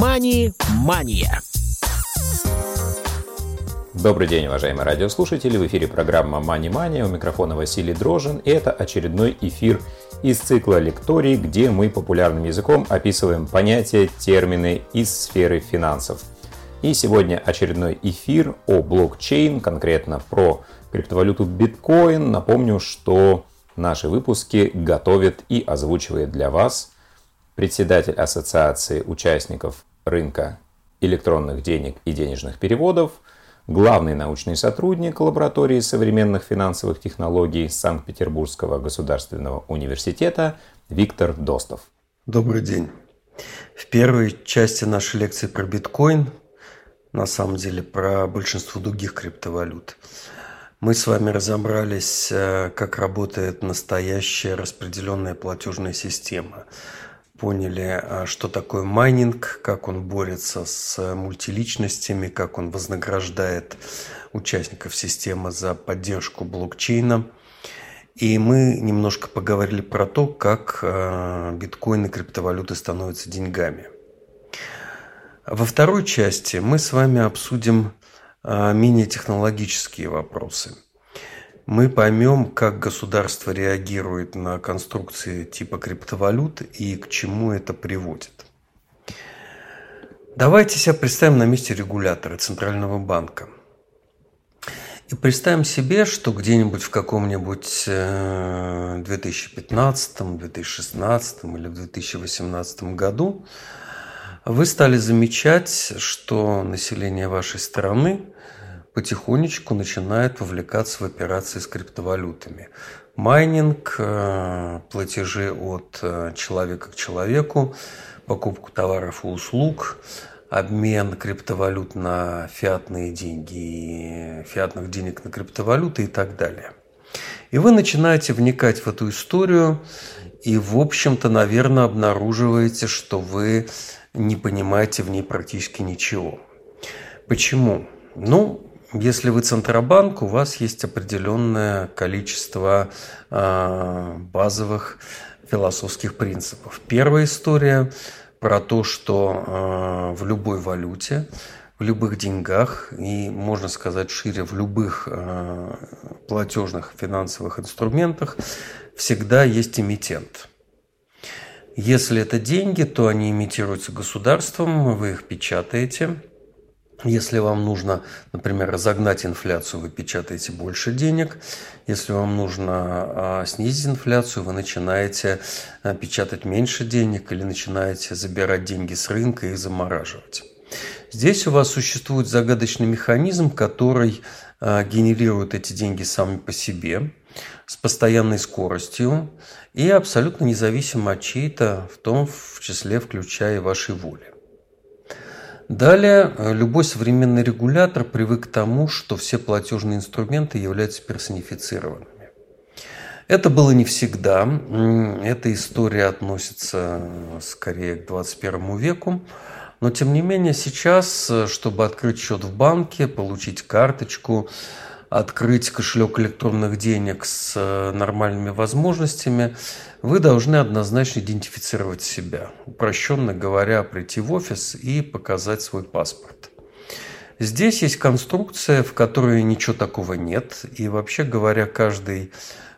«Мани-мания». Добрый день, уважаемые радиослушатели. В эфире программа «Мани Мания». У микрофона Василий Дрожин. И это очередной эфир из цикла лекторий, где мы популярным языком описываем понятия, термины из сферы финансов. И сегодня очередной эфир о блокчейн, конкретно про криптовалюту биткоин. Напомню, что наши выпуски готовит и озвучивает для вас председатель Ассоциации участников рынка электронных денег и денежных переводов, главный научный сотрудник лаборатории современных финансовых технологий Санкт-Петербургского государственного университета Виктор Достов. Добрый день. В первой части нашей лекции про биткоин, на самом деле про большинство других криптовалют, мы с вами разобрались, э, как работает настоящая распределенная платежная система – поняли, а, что такое майнинг, как он борется с мультиличностями, как он вознаграждает участников системы за поддержку блокчейна. И мы немножко поговорили про то, как а, биткоин и криптовалюты становятся деньгами. Во второй части мы с вами обсудим а, менее технологические вопросы – мы поймем, как государство реагирует на конструкции типа криптовалют и к чему это приводит. Давайте себя представим на месте регулятора Центрального банка. И представим себе, что где-нибудь в каком-нибудь 2015, 2016 или 2018 году вы стали замечать, что население вашей страны потихонечку начинает вовлекаться в операции с криптовалютами. Майнинг, э, платежи от э, человека к человеку, покупку товаров и услуг, обмен криптовалют на фиатные деньги, фиатных денег на криптовалюты и так далее. И вы начинаете вникать в эту историю и, в общем-то, наверное, обнаруживаете, что вы не понимаете в ней практически ничего. Почему? Ну, если вы Центробанк, у вас есть определенное количество э, базовых философских принципов. Первая история про то, что э, в любой валюте, в любых деньгах и, можно сказать шире, в любых э, платежных финансовых инструментах всегда есть эмитент. Если это деньги, то они имитируются государством, вы их печатаете – если вам нужно, например, разогнать инфляцию, вы печатаете больше денег. Если вам нужно а, снизить инфляцию, вы начинаете а, печатать меньше денег или начинаете забирать деньги с рынка и замораживать. Здесь у вас существует загадочный механизм, который а, генерирует эти деньги сами по себе с постоянной скоростью и абсолютно независимо от чьей-то, в том числе включая и вашей воли. Далее, э, любой современный регулятор привык к тому, что все платежные инструменты являются персонифицированными. Это было не всегда. Эта история относится э, скорее к 21 веку. Но, тем не менее, сейчас, э, чтобы открыть счет в банке, получить карточку, открыть кошелек электронных денег с нормальными возможностями, вы должны однозначно идентифицировать себя. Упрощенно говоря, прийти в офис и показать свой паспорт. Здесь есть конструкция, в которой ничего такого нет. И вообще говоря, каждый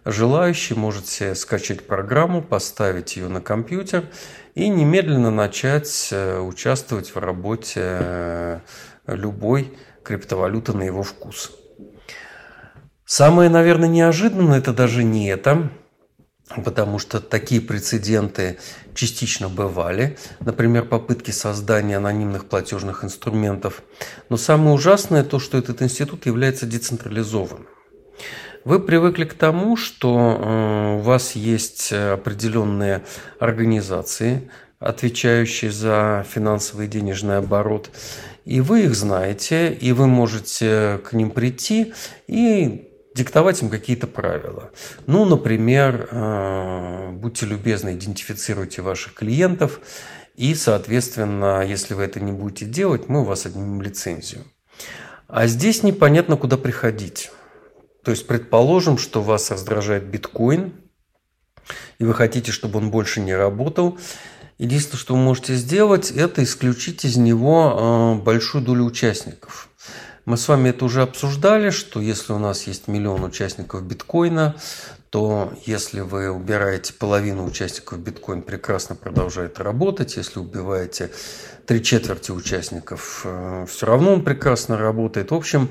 желающий может себе скачать программу, поставить ее на компьютер и немедленно начать э, участвовать в работе э, любой криптовалюты на его вкус. Самое, наверное, неожиданное это даже не это – потому что такие прецеденты частично бывали, например, попытки создания анонимных платежных инструментов. Но самое ужасное то, что этот институт является децентрализованным. Вы привыкли к тому, что э, у вас есть определенные организации, отвечающие за финансовый и денежный оборот, и вы их знаете, и вы можете к ним прийти и диктовать им какие-то правила. Ну, например, э, будьте любезны, идентифицируйте ваших клиентов, и, соответственно, если вы это не будете делать, мы у вас отнимем лицензию. А здесь непонятно, куда приходить. То есть, предположим, что вас раздражает биткоин, и вы хотите, чтобы он больше не работал, Единственное, что вы можете сделать, это исключить из него э, большую долю участников. Мы с вами это уже обсуждали, что если у нас есть миллион участников биткоина, то если вы убираете половину участников биткоин, прекрасно продолжает работать. Если убиваете три четверти участников, э, все равно он прекрасно работает. В общем,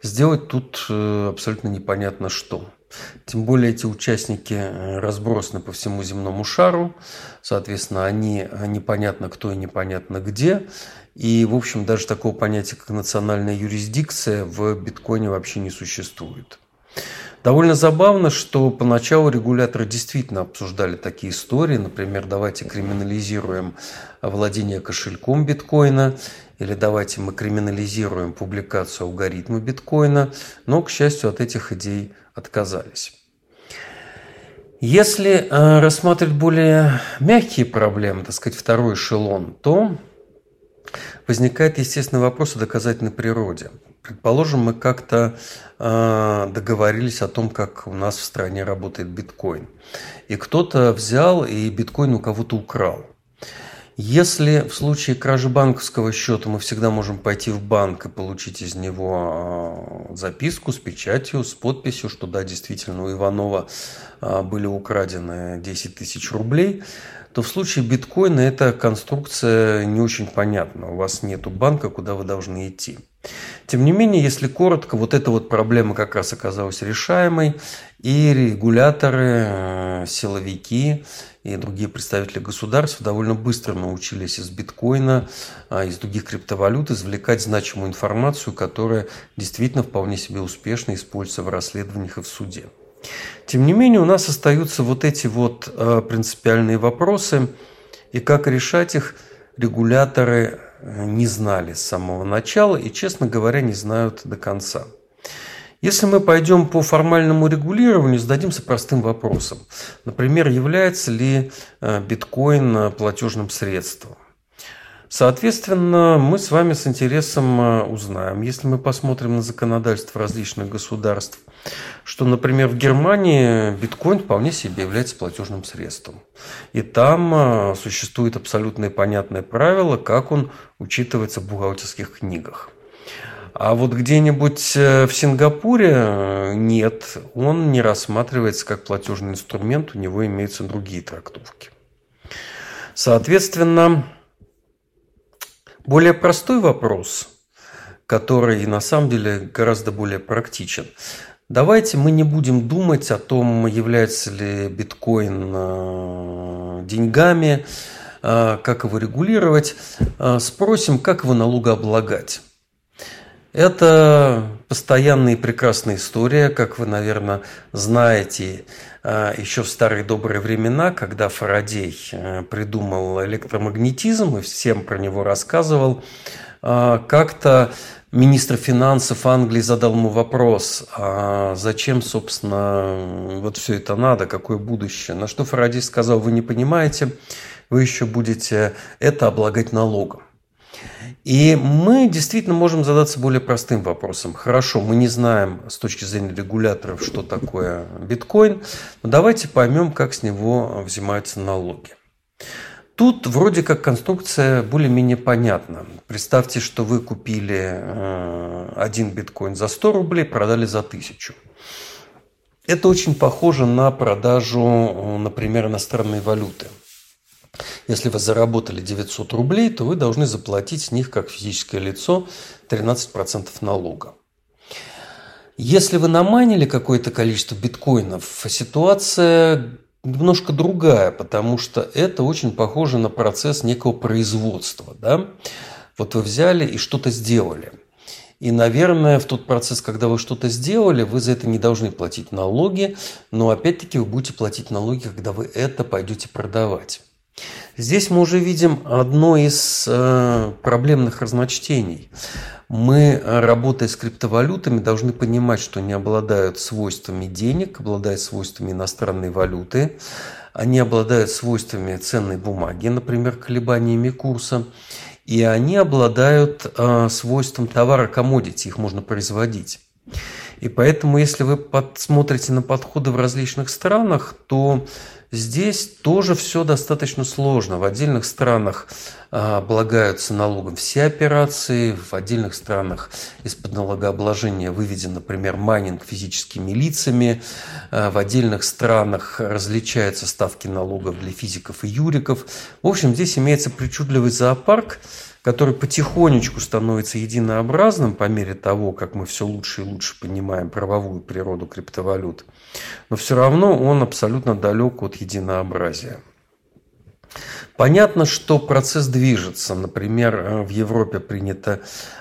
сделать тут э, абсолютно непонятно что. Тем более эти участники э, разбросаны по всему земному шару, соответственно, они непонятно кто и непонятно где. И, в общем, даже такого понятия, как национальная юрисдикция в биткоине вообще не существует. Довольно забавно, что поначалу регуляторы действительно обсуждали такие истории. Например, давайте криминализируем владение кошельком биткоина или давайте мы криминализируем публикацию алгоритма биткоина. Но, к счастью, от этих идей отказались. Если э, рассматривать более мягкие проблемы, так сказать, второй эшелон, то возникает естественный вопрос о доказательной природе. Предположим, мы как-то э, договорились о том, как у нас в стране работает биткоин. И кто-то взял и биткоин у кого-то украл. Если в случае кражи банковского счета мы всегда можем пойти в банк и получить из него э, записку с печатью, с подписью, что да, действительно у Иванова э, были украдены 10 тысяч рублей, то в случае биткоина эта конструкция не очень понятна. У вас нет банка, куда вы должны идти. Тем не менее, если коротко, вот эта вот проблема как раз оказалась решаемой, и регуляторы, э, силовики и другие представители государств довольно быстро научились из биткоина, а, из других криптовалют извлекать значимую информацию, которая действительно вполне себе успешно используется в расследованиях и в суде. Тем не менее, у нас остаются вот эти вот э, принципиальные вопросы, и как решать их регуляторы э, не знали с самого начала и, честно говоря, не знают до конца. Если мы пойдем по формальному регулированию, зададимся простым вопросом. Например, является ли э, биткоин платежным средством? Соответственно, мы с вами с интересом э, узнаем, если мы посмотрим на законодательство различных государств, что, например, в Германии биткоин вполне себе является платежным средством. И там э, существует абсолютно понятное правило, как он учитывается в бухгалтерских книгах. А вот где-нибудь э, в Сингапуре нет, он не рассматривается как платежный инструмент, у него имеются другие трактовки. Соответственно, более простой вопрос, который на самом деле гораздо более практичен. Давайте мы не будем думать о том, является ли биткоин э, деньгами, э, как его регулировать. Э, спросим, как его налогооблагать. Это постоянная и прекрасная история, как вы, наверное, знаете, а, еще в старые добрые времена, когда Фарадей э, придумал электромагнетизм и всем про него рассказывал, а, как-то министр финансов Англии задал ему вопрос, а зачем, собственно, вот все это надо, какое будущее? На что Фарадей сказал, вы не понимаете, вы еще будете это облагать налогом. И мы действительно можем задаться более простым вопросом. Хорошо, мы не знаем с точки зрения регуляторов, что такое биткоин, но давайте поймем, как с него взимаются налоги. Тут вроде как конструкция более-менее понятна. Представьте, что вы купили э, один биткоин за 100 рублей, продали за 1000. Это очень похоже на продажу, э, например, иностранной валюты. Если вы заработали 900 рублей, то вы должны заплатить с них, как физическое лицо, 13% налога. Если вы наманили какое-то количество биткоинов, ситуация немножко другая, потому что это очень похоже на процесс некого производства. Да? Вот вы взяли и что-то сделали. И, наверное, в тот процесс, когда вы что-то сделали, вы за это не должны платить налоги, но опять-таки вы будете платить налоги, когда вы это пойдете продавать. Здесь мы уже видим одно из э, проблемных разночтений. Мы, работая с криптовалютами, должны понимать, что они обладают свойствами денег, обладают свойствами иностранной валюты, они обладают свойствами ценной бумаги, например, колебаниями курса, и они обладают э, свойством товара комодити, их можно производить. И поэтому, если вы посмотрите на подходы в различных странах, то Здесь тоже все достаточно сложно. В отдельных странах а, облагаются налогом все операции, в отдельных странах из-под налогообложения выведен, например, майнинг физическими лицами, а, в отдельных странах различаются ставки налогов для физиков и юриков. В общем, здесь имеется причудливый зоопарк, который потихонечку становится единообразным по мере того, как мы все лучше и лучше понимаем правовую природу криптовалют, но все равно он абсолютно далек от единообразия. Понятно, что процесс движется. Например, э, в Европе принято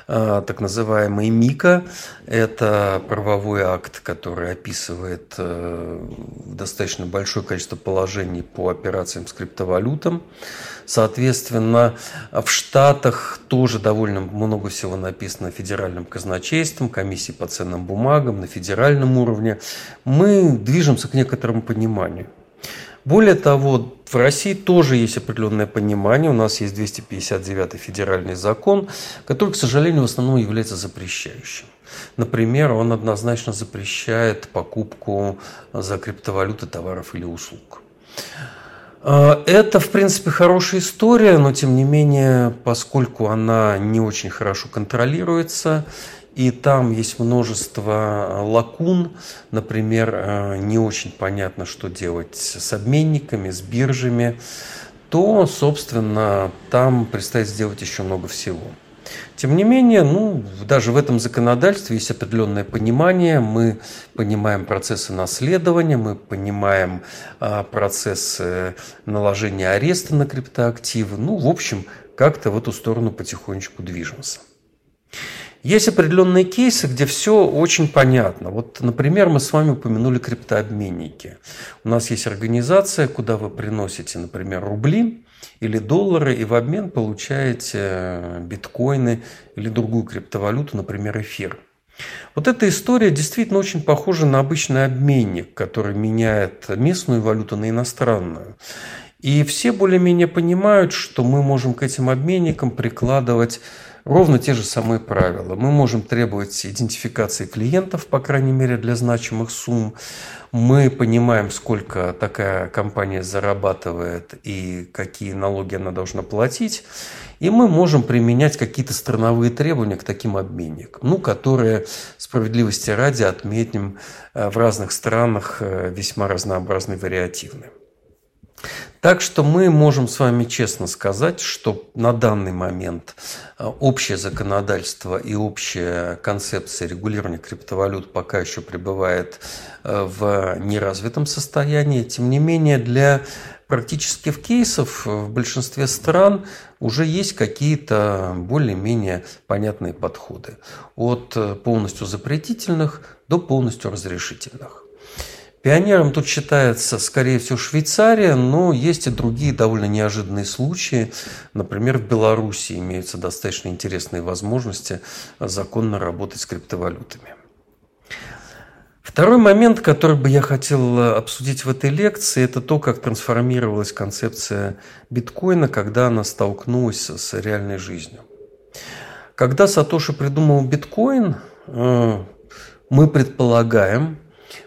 э, так называемый МИКа. Это правовой акт, который описывает э, достаточно большое количество положений по операциям с криптовалютам. Соответственно, в Штатах тоже довольно много всего написано федеральным казначейством, комиссией по ценным бумагам на федеральном уровне. Мы движемся к некоторому пониманию. Более того, в России тоже есть определенное понимание. У нас есть 259 федеральный закон, который, к сожалению, в основном является запрещающим. Например, он однозначно запрещает покупку за криптовалюты товаров или услуг. А, это, в принципе, хорошая история, но, тем не менее, поскольку она не очень хорошо контролируется, и там есть множество э, лакун. Например, э, не очень понятно, что делать с обменниками, с биржами. То, собственно, там предстоит сделать еще много всего. Тем не менее, ну, даже в этом законодательстве есть определенное понимание. Мы понимаем процессы наследования, мы понимаем а, процессы наложения ареста на криптоактивы. Ну, в общем, как-то в эту сторону потихонечку движемся. Есть определенные кейсы, где все очень понятно. Вот, например, мы с вами упомянули криптообменники. У нас есть организация, куда вы приносите, например, рубли или доллары, и в обмен получаете э, биткоины или другую криптовалюту, например, эфир. Вот эта история действительно очень похожа на обычный обменник, который меняет местную валюту на иностранную. И все более-менее понимают, что мы можем к этим обменникам прикладывать ровно те же самые правила. Мы можем требовать идентификации клиентов, по крайней мере, для значимых сумм. Мы понимаем, сколько такая компания зарабатывает и какие налоги она должна платить. И мы можем применять какие-то страновые требования к таким обменникам, ну, которые, справедливости ради, отметим, э, в разных странах э, весьма разнообразны вариативны. Так что мы можем с вами честно сказать, что на данный момент э, общее законодательство и общая концепция регулирования криптовалют пока еще пребывает э, в неразвитом состоянии. Тем не менее, для практических кейсов в большинстве стран уже есть какие-то более-менее понятные подходы. От э, полностью запретительных до полностью разрешительных. Пионером тут считается, скорее всего, Швейцария, но есть и другие довольно неожиданные случаи. Например, в Беларуси имеются достаточно интересные возможности законно работать с криптовалютами. Второй момент, который бы я хотел обсудить в этой лекции, это то, как трансформировалась концепция биткоина, когда она столкнулась с реальной жизнью. Когда Сатоши придумал биткоин, э, мы предполагаем,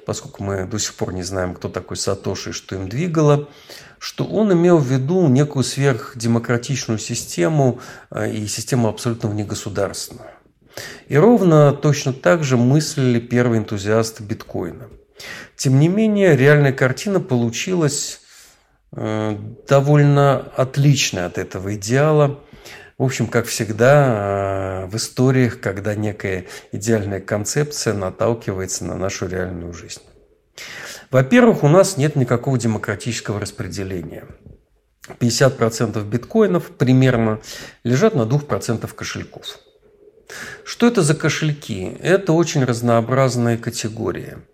поскольку мы до сих пор не знаем, кто такой Сатоши и что им двигало, что он имел в виду некую сверхдемократичную систему э, и систему абсолютно внегосударственную. И ровно точно так же мыслили первые энтузиасты биткоина. Тем не менее, реальная картина получилась э, довольно отличная от этого идеала. В общем, как всегда, э, в историях, когда некая идеальная концепция наталкивается на нашу реальную жизнь. Во-первых, у нас нет никакого демократического распределения. 50% биткоинов примерно лежат на 2% кошельков. Что это за кошельки? Это очень разнообразные категории –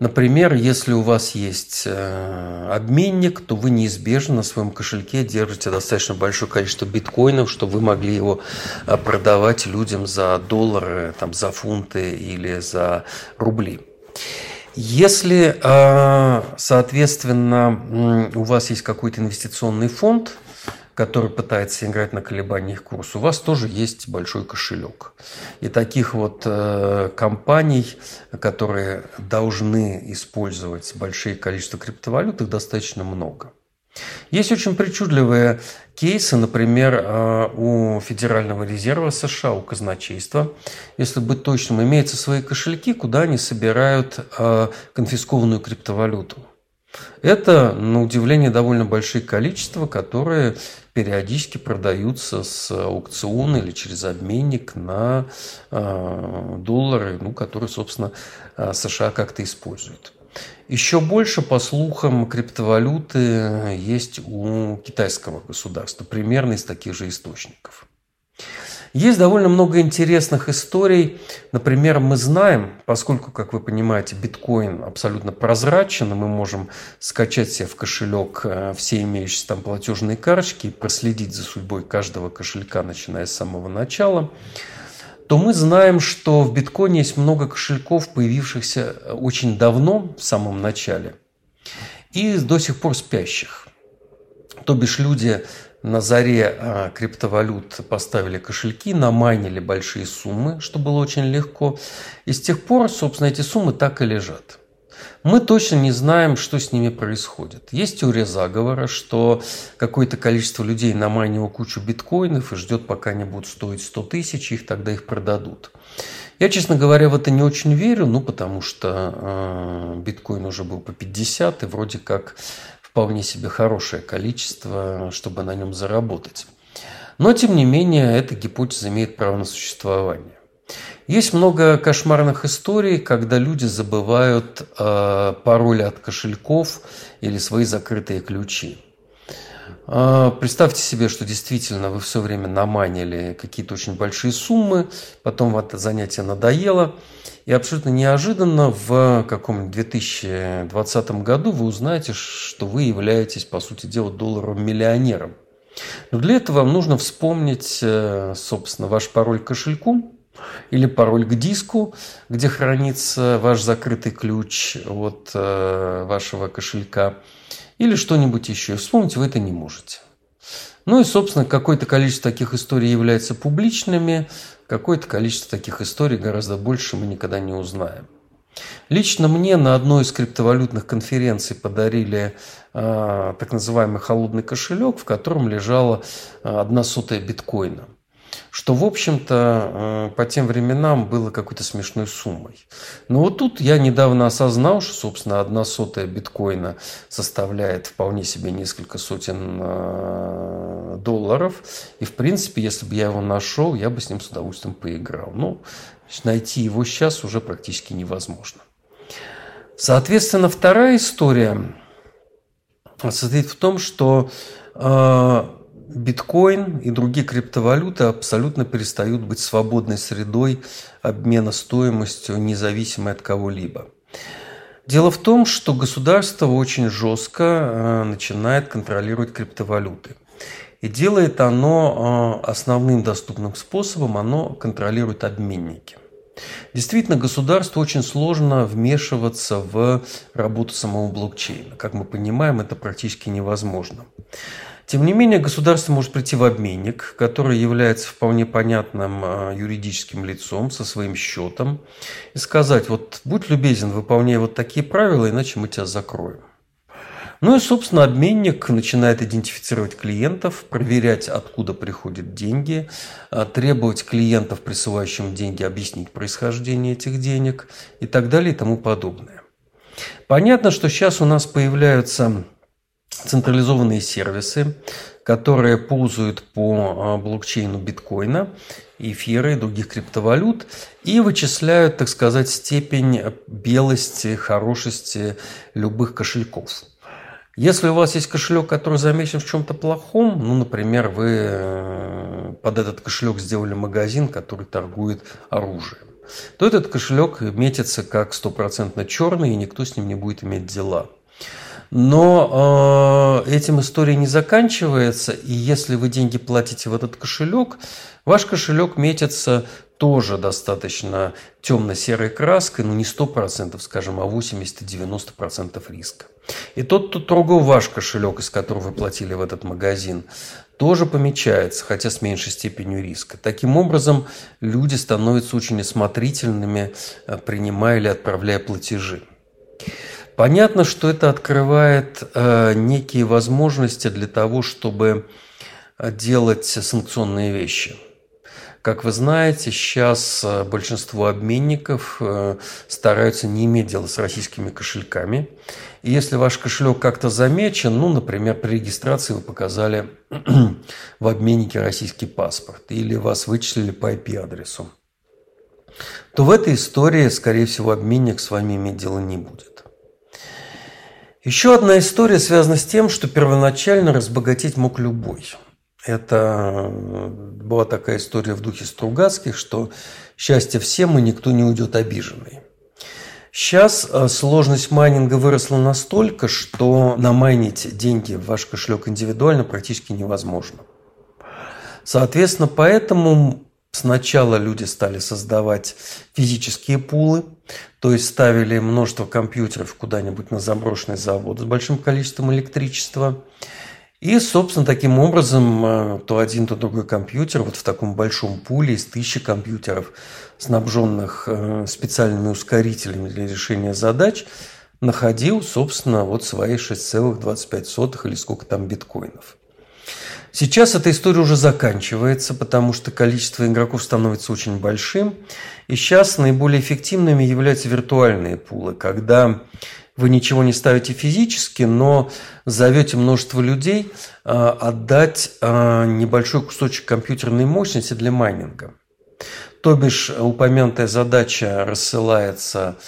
Например, если у вас есть э, обменник, то вы неизбежно на своем кошельке держите достаточно большое количество биткоинов, чтобы вы могли его э, продавать людям за доллары, там, за фунты или за рубли. Если, э, соответственно, у вас есть какой-то инвестиционный фонд, который пытается играть на колебаниях курса, у вас тоже есть большой кошелек. И таких вот э, компаний, которые должны использовать большие количество криптовалют, их достаточно много. Есть очень причудливые кейсы, например, э, у Федерального резерва США, у казначейства, если быть точным, имеются свои кошельки, куда они собирают э, конфискованную криптовалюту. Это, на удивление, довольно большие количества, которые периодически продаются с аукциона или через обменник на э, доллары, ну, которые, собственно, США как-то используют. Еще больше, по слухам, криптовалюты есть у китайского государства, примерно из таких же источников. Есть довольно много интересных историй. Например, мы знаем, поскольку, как вы понимаете, биткоин абсолютно прозрачен, и мы можем скачать себе в кошелек э, все имеющиеся там платежные карточки и проследить за судьбой каждого кошелька, начиная с самого начала то мы знаем, что в биткоине есть много кошельков, появившихся очень давно, в самом начале, и до сих пор спящих. То бишь люди на заре а, криптовалют поставили кошельки, намайнили большие суммы, что было очень легко. И с тех пор, собственно, эти суммы так и лежат. Мы точно не знаем, что с ними происходит. Есть теория заговора, что какое-то количество людей наманило кучу биткоинов и ждет, пока они будут стоить 100 тысяч, их тогда их продадут. Я, честно говоря, в это не очень верю, ну, потому что э, биткоин уже был по 50, и вроде как вполне себе хорошее количество, чтобы на нем заработать. Но, тем не менее, эта гипотеза имеет право на существование. Есть много кошмарных историй, когда люди забывают э, пароли от кошельков или свои закрытые ключи. Э, представьте себе, что действительно вы все время наманили какие-то очень большие суммы, потом это занятие надоело, и абсолютно неожиданно в каком-нибудь 2020 году вы узнаете, что вы являетесь, по сути дела, долларовым миллионером. Но для этого вам нужно вспомнить, э, собственно, ваш пароль к кошельку, или пароль к диску, где хранится ваш закрытый ключ от э, вашего кошелька, или что-нибудь еще. Вспомнить вы это не можете. Ну и, собственно, какое-то количество таких историй является публичными, какое-то количество таких историй гораздо больше мы никогда не узнаем. Лично мне на одной из криптовалютных конференций подарили э, так называемый холодный кошелек, в котором лежала э, одна сотая биткоина – что, в общем-то, э, по тем временам было какой-то смешной суммой. Но вот тут я недавно осознал, что, собственно, одна сотая биткоина составляет вполне себе несколько сотен э, долларов. И, в принципе, если бы я его нашел, я бы с ним с удовольствием поиграл. Ну, найти его сейчас уже практически невозможно. Соответственно, вторая история состоит в том, что э, биткоин и другие криптовалюты абсолютно перестают быть свободной средой обмена стоимостью, независимой от кого-либо. Дело в том, что государство очень жестко э, начинает контролировать криптовалюты. И делает оно э, основным доступным способом, оно контролирует обменники. Действительно, государству очень сложно вмешиваться в работу самого блокчейна. Как мы понимаем, это практически невозможно. Тем не менее, государство может прийти в обменник, который является вполне понятным а, юридическим лицом со своим счетом, и сказать, вот будь любезен, выполняй вот такие правила, иначе мы тебя закроем. Ну и, собственно, обменник начинает идентифицировать клиентов, проверять, откуда приходят деньги, а, требовать клиентов, присылающим деньги, объяснить происхождение этих денег и так далее и тому подобное. Понятно, что сейчас у нас появляются централизованные сервисы, которые ползают по а, блокчейну биткоина, эфира и других криптовалют и вычисляют, так сказать, степень белости, хорошести любых кошельков. Если у вас есть кошелек, который замечен в чем-то плохом, ну, например, вы э, под этот кошелек сделали магазин, который торгует оружием, то этот кошелек метится как стопроцентно черный, и никто с ним не будет иметь дела – но э, этим история не заканчивается, и если вы деньги платите в этот кошелек, ваш кошелек метится тоже достаточно темно-серой краской, ну не 100%, скажем, а 80-90% риска. И тот, кто трогал ваш кошелек, из которого вы платили в этот магазин, тоже помечается, хотя с меньшей степенью риска. Таким образом, люди становятся очень осмотрительными, э, принимая или отправляя платежи. Понятно, что это открывает э, некие возможности для того, чтобы э, делать санкционные вещи – как вы знаете, сейчас э, большинство обменников стараются не иметь дела с российскими кошельками. И если ваш кошелек как-то замечен, ну, например, при регистрации вы показали в обменнике российский паспорт или вас вычислили по IP-адресу, то в этой истории, скорее всего, обменник с вами иметь дело не будет. Еще одна история связана с тем, что первоначально разбогатеть мог любой – это э, была такая история в духе Стругацких, что счастье всем и никто не уйдет обиженный. Сейчас э, сложность майнинга выросла настолько, что намайнить деньги в ваш кошелек индивидуально практически невозможно. Соответственно, поэтому сначала люди стали создавать физические пулы, то есть ставили множество компьютеров куда-нибудь на заброшенный завод с большим количеством электричества – и, собственно, таким образом, э, то один, то другой компьютер вот в таком большом пуле из тысячи компьютеров, снабженных э, специальными ускорителями для решения задач, находил, собственно, вот свои 6,25 или сколько там биткоинов. Сейчас эта история уже заканчивается, потому что количество игроков становится очень большим. И сейчас наиболее эффективными являются виртуальные пулы, когда вы ничего не ставите физически, но зовете множество людей а, отдать а, небольшой кусочек компьютерной мощности для майнинга. То бишь упомянутая задача рассылается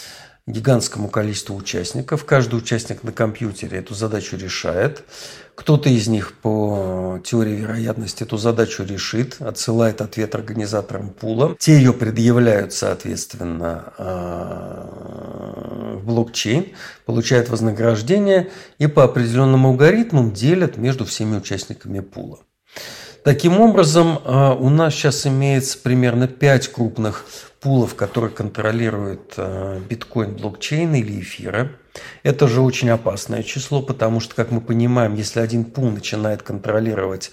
гигантскому количеству участников. Каждый участник на компьютере эту задачу решает. Кто-то из них по теории вероятности эту задачу решит, отсылает ответ организаторам пула. Те ее предъявляют, соответственно, а, в блокчейн, получают вознаграждение и по определенным алгоритмам делят между всеми участниками пула. Таким образом, а, у нас сейчас имеется примерно 5 крупных пулов, которые контролируют а, биткоин, блокчейн или эфира. Это же очень опасное число, потому что, как мы понимаем, если один пул начинает контролировать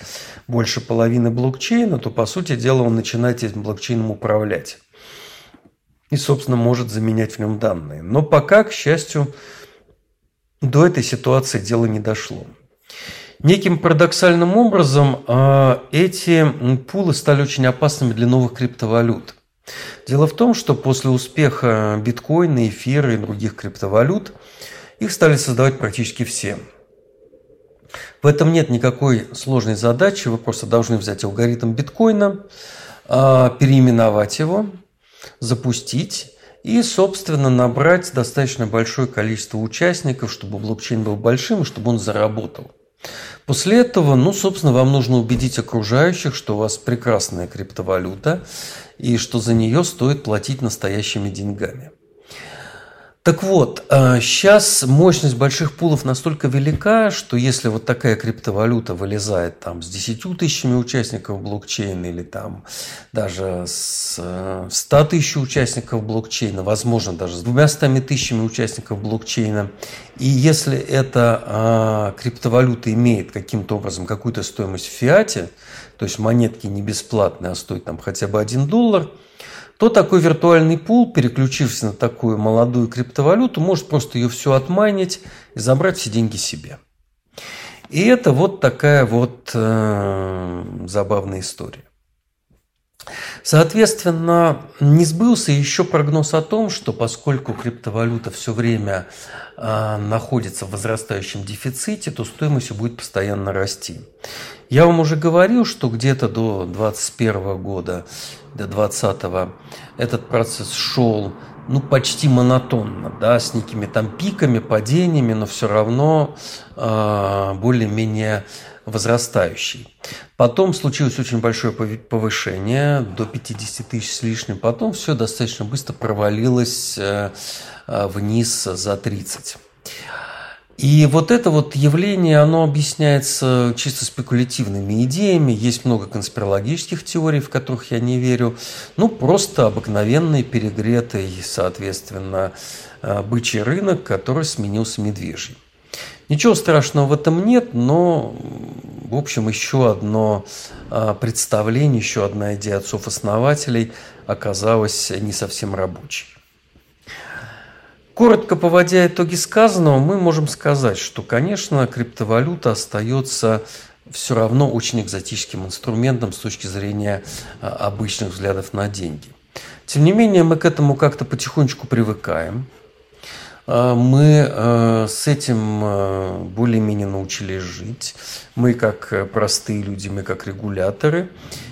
больше половины блокчейна, то, по сути дела, он начинает этим блокчейном управлять. И, собственно, может заменять в нем данные. Но пока, к счастью, до этой ситуации дело не дошло. Неким парадоксальным образом а, эти пулы стали очень опасными для новых криптовалют. Дело в том, что после успеха биткоина, эфира и других криптовалют их стали создавать практически все. В этом нет никакой сложной задачи. Вы просто должны взять алгоритм биткоина, а, переименовать его, запустить и, собственно, набрать достаточно большое количество участников, чтобы блокчейн был большим и чтобы он заработал. После этого, ну, собственно, вам нужно убедить окружающих, что у вас прекрасная криптовалюта и что за нее стоит платить настоящими деньгами. Так вот, сейчас а, мощность больших пулов настолько велика, что если вот такая криптовалюта вылезает там с 10 тысячами участников блокчейна или там даже с 100 э, тысяч участников блокчейна, возможно, даже с 200 тысячами участников блокчейна, и если эта а, криптовалюта имеет каким-то образом какую-то стоимость в фиате, то есть монетки не бесплатные, а стоят там хотя бы 1 доллар – то такой виртуальный пул, переключившись на такую молодую криптовалюту, может просто ее все отмайнить и забрать все деньги себе. И это вот такая вот э, забавная история. Соответственно, не сбылся еще прогноз о том, что поскольку криптовалюта все время э, находится в возрастающем дефиците, то стоимость будет постоянно расти. Я вам уже говорил, что где-то до 2021 года, до 2020 этот процесс шел ну, почти монотонно, да, с некими там пиками, падениями, но все равно э, более-менее возрастающий. Потом случилось очень большое повышение, до 50 тысяч с лишним. Потом все достаточно быстро провалилось э, вниз за 30. И вот это вот явление, оно объясняется чисто спекулятивными идеями. Есть много конспирологических теорий, в которых я не верю. Ну, просто обыкновенный перегретый, соответственно, э, бычий рынок, который сменился медвежьим. Ничего страшного в этом нет, но, в общем, еще одно э, представление, еще одна идея отцов-основателей оказалась не совсем рабочей. Коротко поводя итоги сказанного, мы можем сказать, что, конечно, криптовалюта остается все равно очень экзотическим инструментом с точки зрения а, обычных взглядов на деньги. Тем не менее, мы к этому как-то потихонечку привыкаем. А, мы а, с этим более-менее научились жить. Мы как простые люди, мы как регуляторы.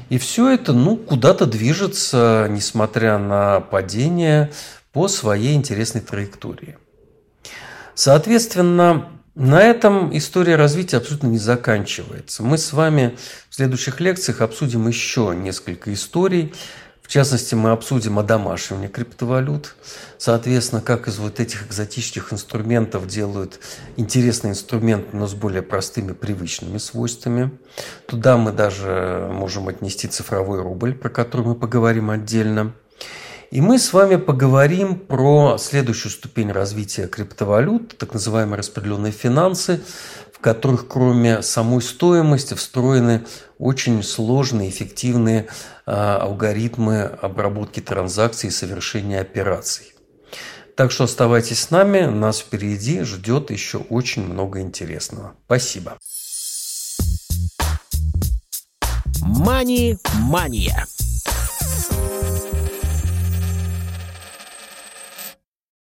И все это ну, куда-то движется, несмотря на падение, по своей интересной траектории. Соответственно, на этом история развития абсолютно не заканчивается. Мы с вами в следующих лекциях обсудим еще несколько историй. В частности, мы обсудим одомашивание криптовалют. Соответственно, как из вот этих экзотических инструментов делают интересные инструменты, но с более простыми привычными свойствами. Туда мы даже можем отнести цифровой рубль, про который мы поговорим отдельно. И мы с вами поговорим про следующую ступень развития криптовалют, так называемые распределенные финансы, в которых кроме самой стоимости встроены очень сложные, эффективные а, алгоритмы обработки транзакций и совершения операций. Так что оставайтесь с нами, нас впереди ждет еще очень много интересного. Спасибо. Мани-мания.